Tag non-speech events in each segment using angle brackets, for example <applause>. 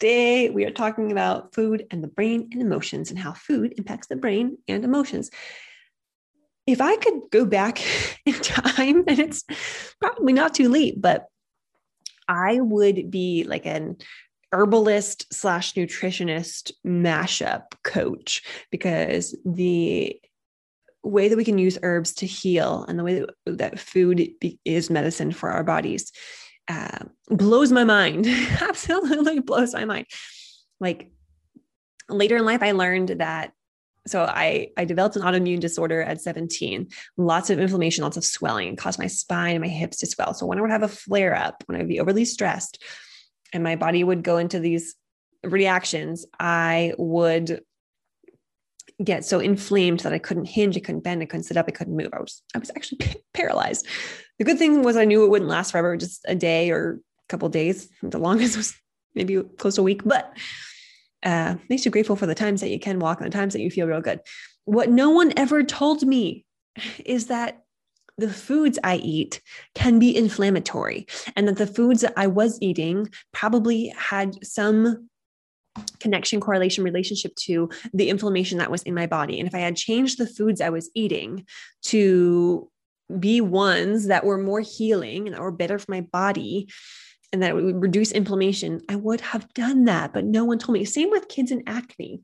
Today, we are talking about food and the brain and emotions and how food impacts the brain and emotions. If I could go back <laughs> in time, <laughs> and it's probably not too late, but I would be like an herbalist slash nutritionist mashup coach because the way that we can use herbs to heal and the way that, food is medicine for our bodies uh, blows my mind. <laughs> Absolutely blows my mind. Like later in life, I learned that. So I I developed an autoimmune disorder at 17. Lots of inflammation, lots of swelling, caused my spine and my hips to swell. So when I would have a flare up, when I'd be overly stressed, and my body would go into these reactions, I would get so inflamed that I couldn't hinge, I couldn't bend, I couldn't sit up, I couldn't move. I was I was actually <laughs> paralyzed. The good thing was I knew it wouldn't last forever, just a day or a couple days. The longest <laughs> was maybe close to a week, but uh, makes you grateful for the times that you can walk and the times that you feel real good. What no one ever told me <laughs> is that the foods I eat can be inflammatory and that the foods that I was eating probably had some connection, correlation, relationship to the inflammation that was in my body. And if I had changed the foods I was eating to be ones that were more healing and that were better for my body, and that would reduce inflammation, I would have done that. But no one told me. Same with kids and acne.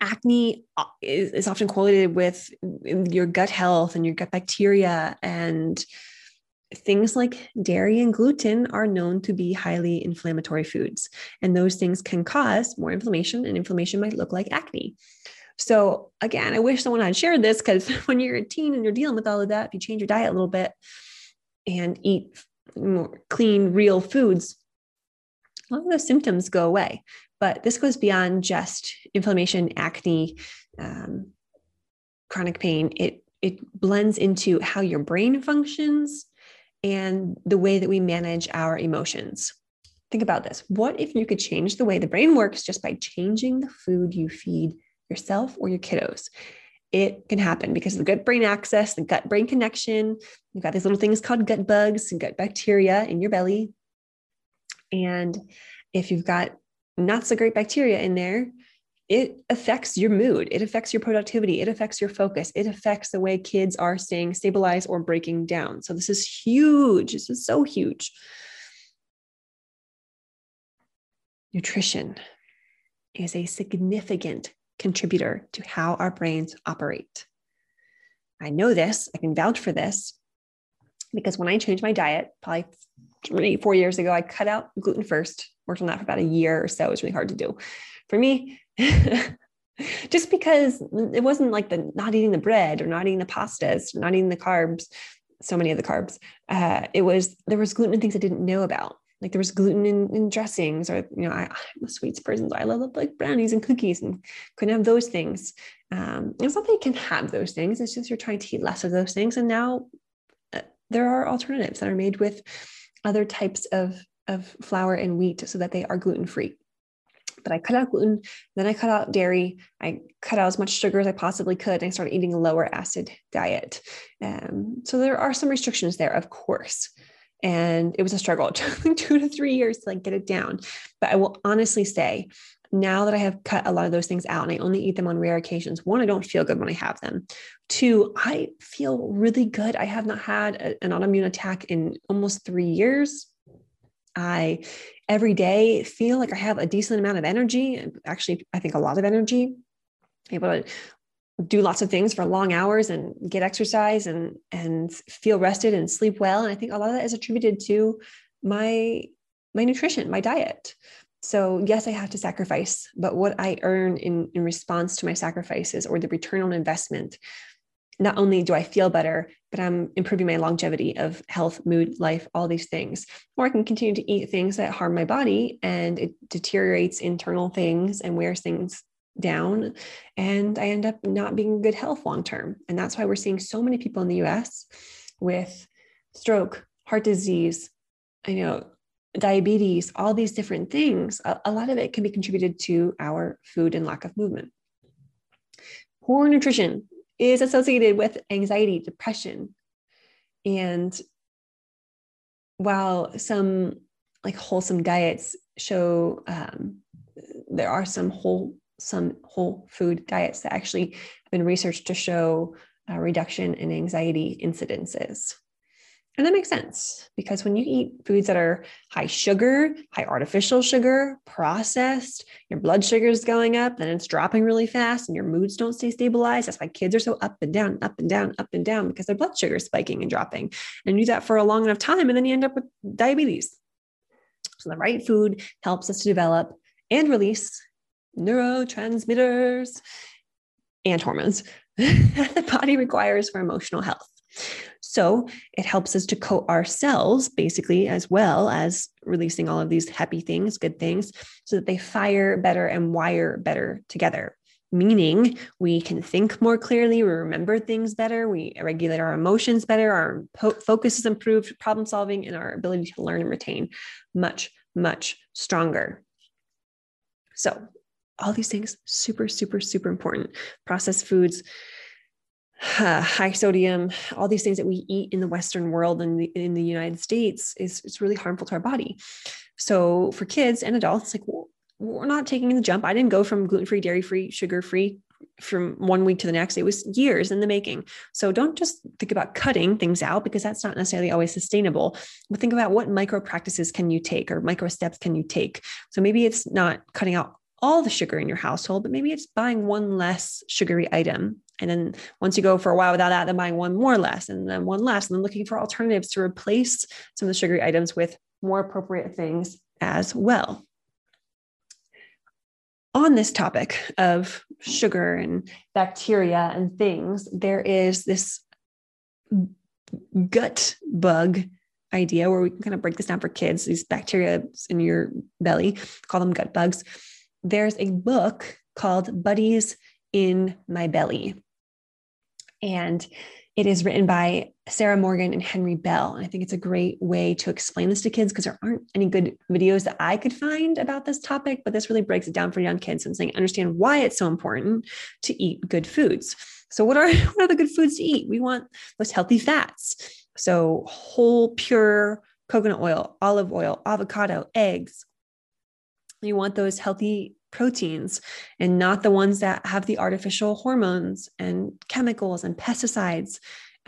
Acne uh, is, is often correlated with your gut health and your gut bacteria and things like dairy and gluten are known to be highly inflammatory foods. And those things can cause more inflammation, and inflammation might look like acne. So, again, I wish someone had shared this because <laughs> when you're a teen and you're dealing with all of that, if you change your diet a little bit and eat more clean, real foods, a lot of those symptoms go away. But this goes beyond just inflammation, acne, um, chronic pain. It it blends into how your brain functions, and the way that we manage our emotions. Think about this. What if you could change the way the brain works just by changing the food you feed yourself or your kiddos? It can happen because of the gut brain axis, the gut brain connection. You've got these little things called gut bugs and gut bacteria in your belly. And if you've got not so great bacteria in there, it affects your mood, it affects your productivity, it affects your focus, it affects the way kids are staying stabilized or breaking down. So, this is huge. This is so huge. Nutrition is a significant contributor to how our brains operate. I know this, I can vouch for this because when I changed my diet, probably three, four years ago, I cut out gluten first, worked on that for about a year or so. It was really hard to do. For me, <laughs> just because it wasn't like the not eating the bread or not eating the pastas not eating the carbs so many of the carbs uh, it was there was gluten in things i didn't know about like there was gluten in, in dressings or you know I, am a sweets person so i love like brownies and cookies and couldn't have those things um, it's not that you can have those things it's just you're trying to eat less of those things and now uh, there are alternatives that are made with other types of of flour and wheat so that they are gluten free but I cut out gluten, then I cut out dairy. I cut out as much sugar as I possibly could. And I started eating a lower acid diet. Um, so there are some restrictions there, of course. And it was a struggle. <laughs> It took two to three years to like get it down. But I will honestly say, now that I have cut a lot of those things out and I only eat them on rare occasions, one, I don't feel good when I have them. Two, I feel really good. I have not had a, an autoimmune attack in almost three years. I every day feel like I have a decent amount of energy. Actually, I think a lot of energy, able to do lots of things for long hours and get exercise and and feel rested and sleep well. And I think a lot of that is attributed to my my nutrition, my diet. So yes, I have to sacrifice, but what I earn in, in response to my sacrifices or the return on investment, not only do I feel better, but I'm improving my longevity of health, mood, life, all these things. Or I can continue to eat things that harm my body and it deteriorates internal things and wears things down. And I end up not being in good health long term. And that's why we're seeing so many people in the US with stroke, heart disease, I know diabetes, all these different things. A, a lot of it can be contributed to our food and lack of movement. Poor nutrition is associated with anxiety, depression. And while some like wholesome diets show um, there are some whole some whole food diets that actually have been researched to show a reduction in anxiety incidences. And that makes sense because when you eat foods that are high sugar, high artificial sugar, processed, your blood sugar is going up, then it's dropping really fast and your moods don't stay stabilized. That's why kids are so up and down, up and down, up and down because their blood sugar is spiking and dropping. And you do that for a long enough time, and then you end up with diabetes. So the right food helps us to develop and release neurotransmitters and hormones <laughs> that the body requires for emotional health. So it helps us to coat ourselves basically, as well as releasing all of these happy things, good things, so that they fire better and wire better together. Meaning we can think more clearly, we remember things better, we regulate our emotions better, our po- focus is improved, problem solving, and our ability to learn and retain much, much stronger. So, all these things super, super, super important. Processed foods, uh, <sighs> high sodium, all these things that we eat in the Western world and in, in the United States is, is really harmful to our body. So for kids and adults, like we're not taking the jump. I didn't go from gluten free, dairy free, sugar free from one week to the next. It was years in the making. So don't just think about cutting things out because that's not necessarily always sustainable. But think about what micro practices can you take or micro steps can you take. So maybe it's not cutting out all the sugar in your household, but maybe it's buying one less sugary item and then once you go for a while without that, then buying one more less and then one less, and then looking for alternatives to replace some of the sugary items with more appropriate things as well. On this topic of sugar and bacteria and things, there is this gut bug idea where we can kind of break this down for kids, these bacteria in your belly, call them gut bugs. There's a book called Buddies in My Belly. And it is written by Sarah Morgan and Henry Bell. And I think it's a great way to explain this to kids because there aren't any good videos that I could find about this topic, but this really breaks it down for young kids and saying, understand why it's so important to eat good foods. So, what are, <laughs> what are the good foods to eat? We want those healthy fats. So, whole, pure coconut oil, olive oil, avocado, eggs. You want those healthy proteins and not the ones that have the artificial hormones and chemicals and pesticides.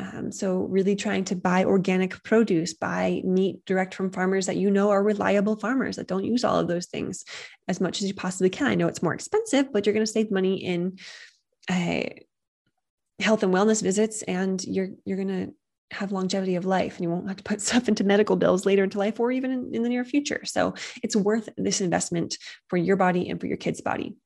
Um, so, really trying to buy organic produce, buy meat direct from farmers that you know are reliable farmers that don't use all of those things as much as you possibly can. I know it's more expensive, but you're going to save money in uh, health and wellness visits, and you're you're going to have longevity of life and you won't have to put <laughs> stuff into medical bills later into life or even in, in, the near future. So it's worth this investment for your body and for your kid's body.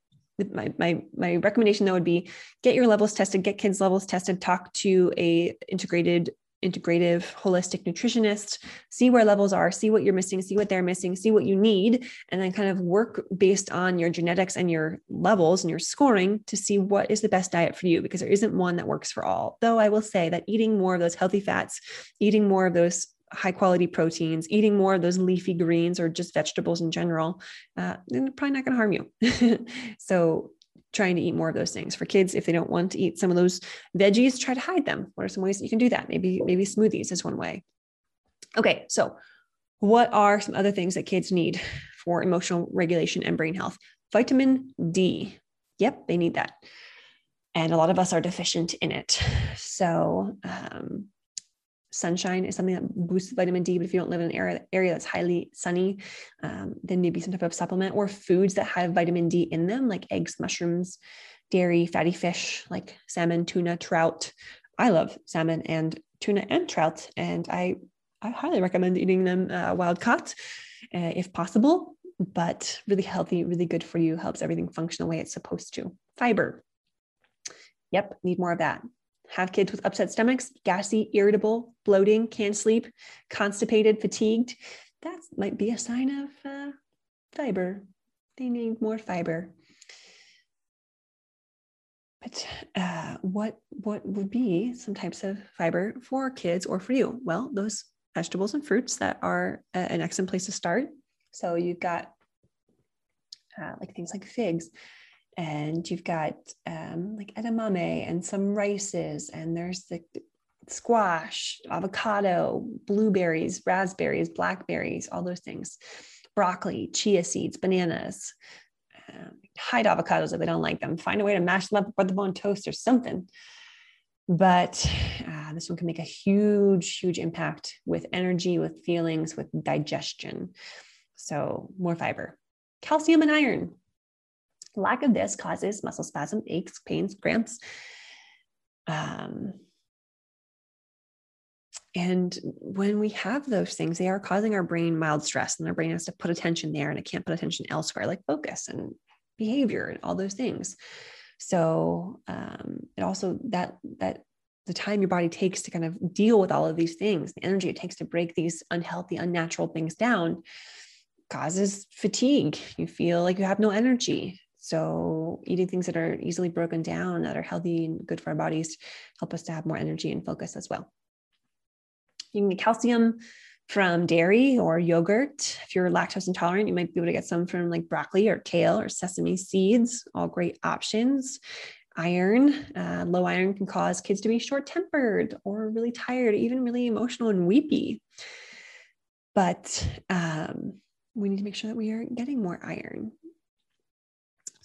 My, my, my recommendation though would be get your levels tested, get kids levels tested, talk to a integrated integrative holistic nutritionist see where levels are see what you're missing see what they're missing see what you need and then kind of work based on your genetics and your levels and your scoring to see what is the best diet for you because there isn't one that works for all though i will say that eating more of those healthy fats eating more of those high quality proteins, eating more of those leafy greens or just vegetables in general, uh, they're probably not going to harm you. <laughs> so trying to eat more of those things. For kids if they don't want to eat some of those veggies try to hide them. What are some ways that you can do that? Maybe maybe smoothies is one way. Okay so what are some other things that kids need for emotional regulation and brain health? Vitamin d. Yep they need that. And a lot of us are deficient in it. So um, sunshine is something that boosts vitamin D. But if you don't live in an area, area that's highly sunny, um, then maybe some type of supplement or foods that have vitamin D in them, like eggs, mushrooms, dairy, fatty fish, like salmon, tuna, trout. I love salmon and tuna and trout, and I I highly recommend eating them uh, wild caught uh, if possible. But really healthy, really good for you. Helps everything function the way it's supposed to. Fiber. Yep, need more of that have kids with upset stomachs, gassy, irritable, bloating, can't sleep, constipated, fatigued, that might be a sign of uh, fiber. They need more fiber. But uh, what what would be some types of fiber for kids or for you? Well, those vegetables and fruits that are a, an excellent place to start. So you've got uh, like things like figs, and you've got um, like edamame and some rices, and there's the squash, avocado, blueberries, raspberries, blackberries, all those things, broccoli, chia seeds, bananas. Um, hide avocados if they don't like them. Find a way to mash them up with the bone toast or something. But uh, this one can make a huge, huge impact with energy, with feelings, with digestion. So, more fiber. Calcium and iron. Lack of this causes muscle spasm, aches, pains, cramps. Um, and when we have those things, they are causing our brain mild stress, and our brain has to put attention there, and it can't put attention elsewhere, like focus and behavior and all those things. So um, it also that that the time your body takes to kind of deal with all of these things, the energy it takes to break these unhealthy, unnatural things down, causes fatigue. You feel like you have no energy. So, eating things that are easily broken down, that are healthy and good for our bodies, help us to have more energy and focus as well. You can get calcium from dairy or yogurt. If you're lactose intolerant, you might be able to get some from like broccoli or kale or sesame seeds, all great options. Iron, uh, low iron can cause kids to be short tempered or really tired, even really emotional and weepy. But um, we need to make sure that we are getting more iron.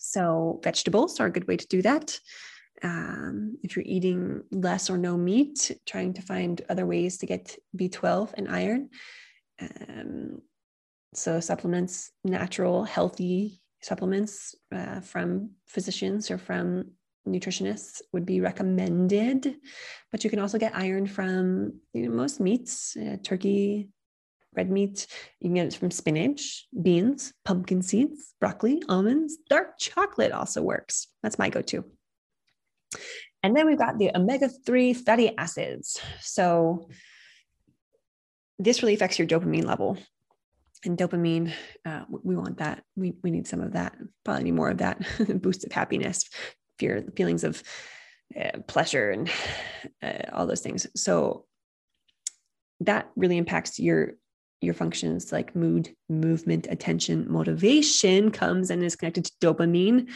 So, vegetables are a good way to do that. Um, if you're eating less or no meat, trying to find other ways to get B12 and iron. Um, so, supplements, natural, healthy supplements uh, from physicians or from nutritionists would be recommended. But you can also get iron from you know, most meats, uh, turkey, red meat. You can get it from spinach, beans, pumpkin seeds, broccoli, almonds, dark chocolate also works. That's my go to. And then we've got the omega 3 fatty acids. So this really affects your dopamine level. And dopamine, uh, we want that. We, we need some of that, probably need more of that <laughs> boost of happiness, fear, feelings of uh, pleasure, and uh, all those things. So that really impacts your your functions like mood, movement, attention, motivation comes and is connected to dopamine.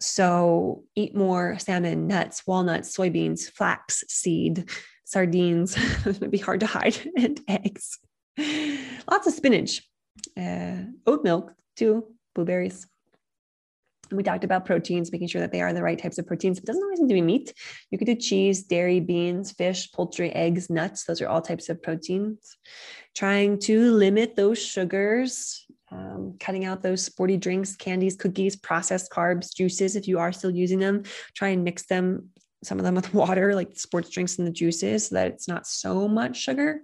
So eat more salmon, nuts, walnuts, soybeans, flax seed, sardines. <laughs> it might be hard to hide, <laughs> and eggs. Lots of spinach, uh, oat milk too, blueberries. We talked about proteins, making sure that they are the right types of proteins. It doesn't always need to be meat. You could do cheese, dairy, beans, fish, poultry, eggs, nuts. Those are all types of proteins. Trying to limit those sugars, um, cutting out those sporty drinks, candies, cookies, processed carbs, juices. If you are still using them, try and mix them, some of them with <laughs> water, like sports drinks and the juices, so that it's not so much sugar.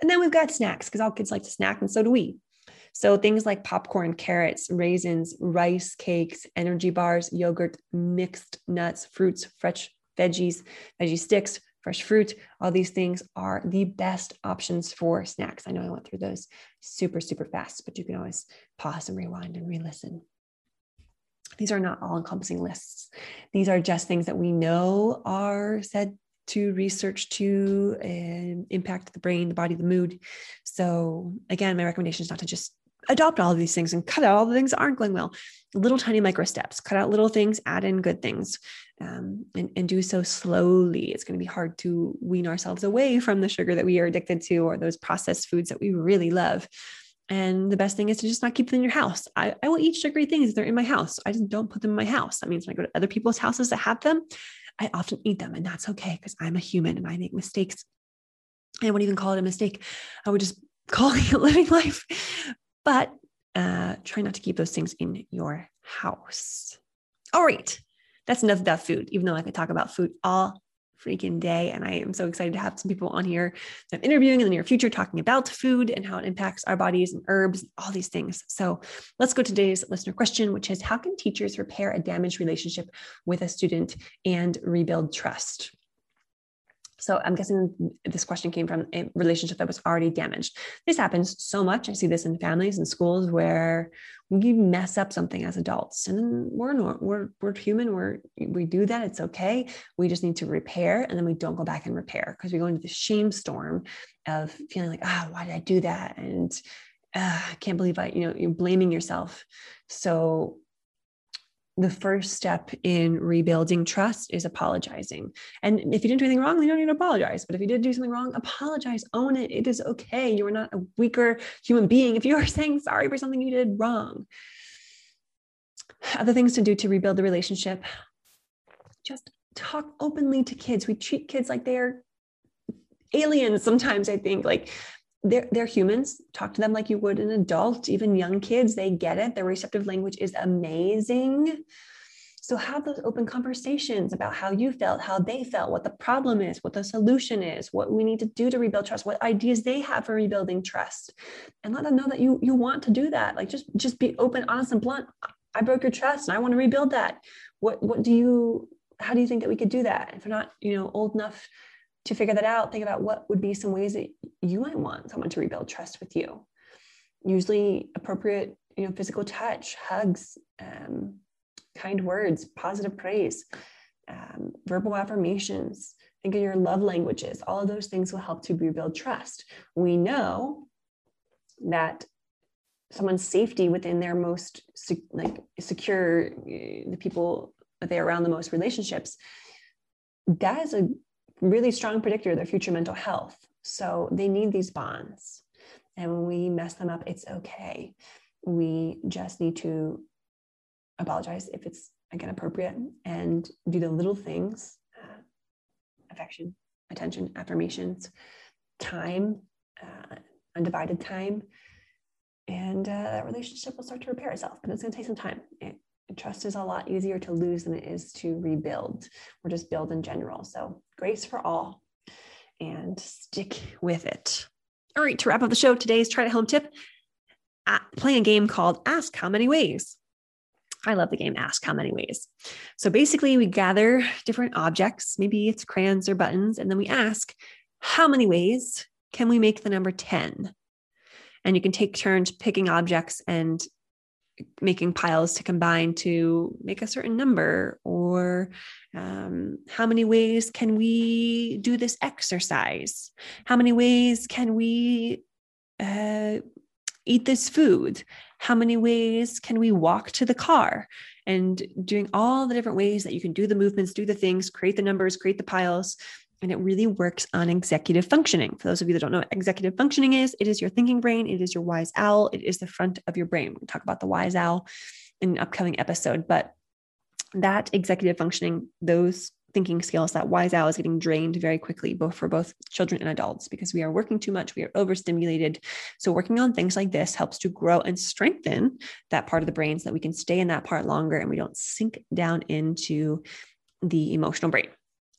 And then we've got snacks because all kids like to snack, and so do we. So things like popcorn, carrots, raisins, rice cakes, energy bars, yogurt, mixed nuts, fruits, fresh veggies, veggie sticks, fresh fruit, all these things are the best options for snacks. I know I went through those super, super fast, but you can always pause and rewind and re listen. These are not all encompassing lists. These are just things that we know are said to research to uh, impact the brain, the body, the mood. So, again, my recommendation is not to just adopt all of these things and cut out all the things that aren't going well. Little tiny micro steps, cut out little things, add in good things, um, and, and do so slowly. It's going to be hard to wean ourselves away from the sugar that we are addicted to or those processed foods that we really love. And the best thing is to just not keep them in your house. I, I will eat sugary things if they're in my house. I just don't put them in my house. That means when I go to other people's houses that have them, I often eat them. And that's okay because I'm a human and I make mistakes I wouldn't even call it a mistake. I would just <laughs> call it living life. But uh, try not to keep those things in your house. All right. That's enough about food, even though I could talk about food all freaking day. And I am so excited to have some people on here that I'm interviewing in the near future talking about food and how it impacts our bodies and herbs, all these things. So let's go to today's listener question, which is How can teachers repair a damaged relationship with a student and rebuild trust? So I'm guessing this question came from a relationship that was already damaged. This happens so much. I see this in families and schools where we mess up something as adults, and we're we're we're human. We're we do that. It's okay. We just need to repair, and then we don't go back and repair because we go into the shame storm of feeling like, ah, oh, why did I do that? And uh, I can't believe I, you know, you're blaming yourself. So the first step in rebuilding trust is apologizing. And if you didn't do anything wrong, you don't need to apologize. But if you did do something wrong, apologize, own it. It is okay. You are not a weaker human being if you are <laughs> saying sorry for something you did wrong. Other things to do to rebuild the relationship just talk openly to kids. We treat kids like they're aliens sometimes, I think. Like they're, they're humans. Talk to them like you would an adult, even young kids. They get it. Their receptive language is amazing. So have those open conversations about how you felt, how they felt, what the problem is, what the solution is, what we need to do to rebuild trust, what ideas they have for rebuilding trust. And let them know that you you want to do that. Like just just be open, honest, and blunt. I broke your trust and I want to rebuild that. What what do you how do you think that we could do that? If they're not, you know, old enough to figure that out, think about what would be some ways that you might want someone to rebuild trust with you. Usually appropriate, you know, physical touch, hugs, um, kind words, positive praise, um, verbal affirmations. Think of your love languages. All of those things will help to rebuild trust. We know that someone's safety within their most like secure, the people that they're around the most relationships, that is a really strong predictor of their future mental health. So they need these bonds. And when we mess them up, it's okay. We just need to apologize if it's again appropriate and do the little things uh, affection, attention, affirmations, time, uh, undivided time. And uh, that relationship will start to repair itself, but it's going to take some time. It, trust is a lot easier to lose than it is to rebuild or just build in general. So, grace for all and stick with it. All right, to wrap up the show, today's try to home tip uh, play a game called Ask How Many Ways. I love the game Ask How Many Ways. So basically, we gather different objects, maybe it's crayons or buttons, and then we ask, How many ways can we make the number 10? And you can take turns picking objects and making piles to combine to make a certain number or um, how many ways can we do this exercise? How many ways can we uh, eat this food? How many ways can we walk to the car? And doing all the different ways that you can do the movements do the things create the numbers create the piles and it really works on executive functioning. For those of you that don't know what executive functioning is, it is your thinking brain, it is your wise owl, it is the front of your brain. We'll talk about the wise owl in an upcoming episode, but that executive functioning, those thinking skills, that wise owl is getting drained very quickly, both for both children and adults, because we are working too much, we are overstimulated. So, working on things like this helps to grow and strengthen that part of the brain so that we can stay in that part longer and we don't sink down into the emotional brain.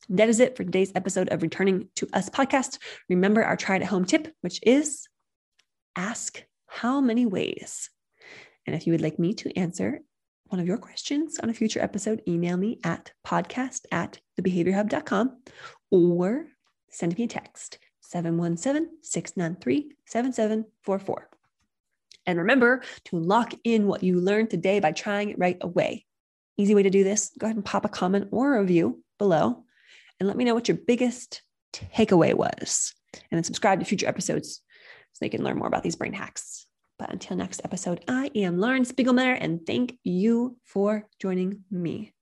That is it for today's episode of Returning to Us podcast. Remember our try it at home tip, which is ask how many ways. And if you would like me to answer one of your questions on a future episode, email me at podcast at thebehaviorhub.com or send me a text 717 693 7744. And remember to lock in what you learned today by trying it right away. Easy way to do this go ahead and pop a comment or a review below and let me know what your biggest takeaway was. And then subscribe to future episodes so you can learn more about these brain hacks. But until next episode, I am Lauren Spiegelmeier, and thank you for joining me.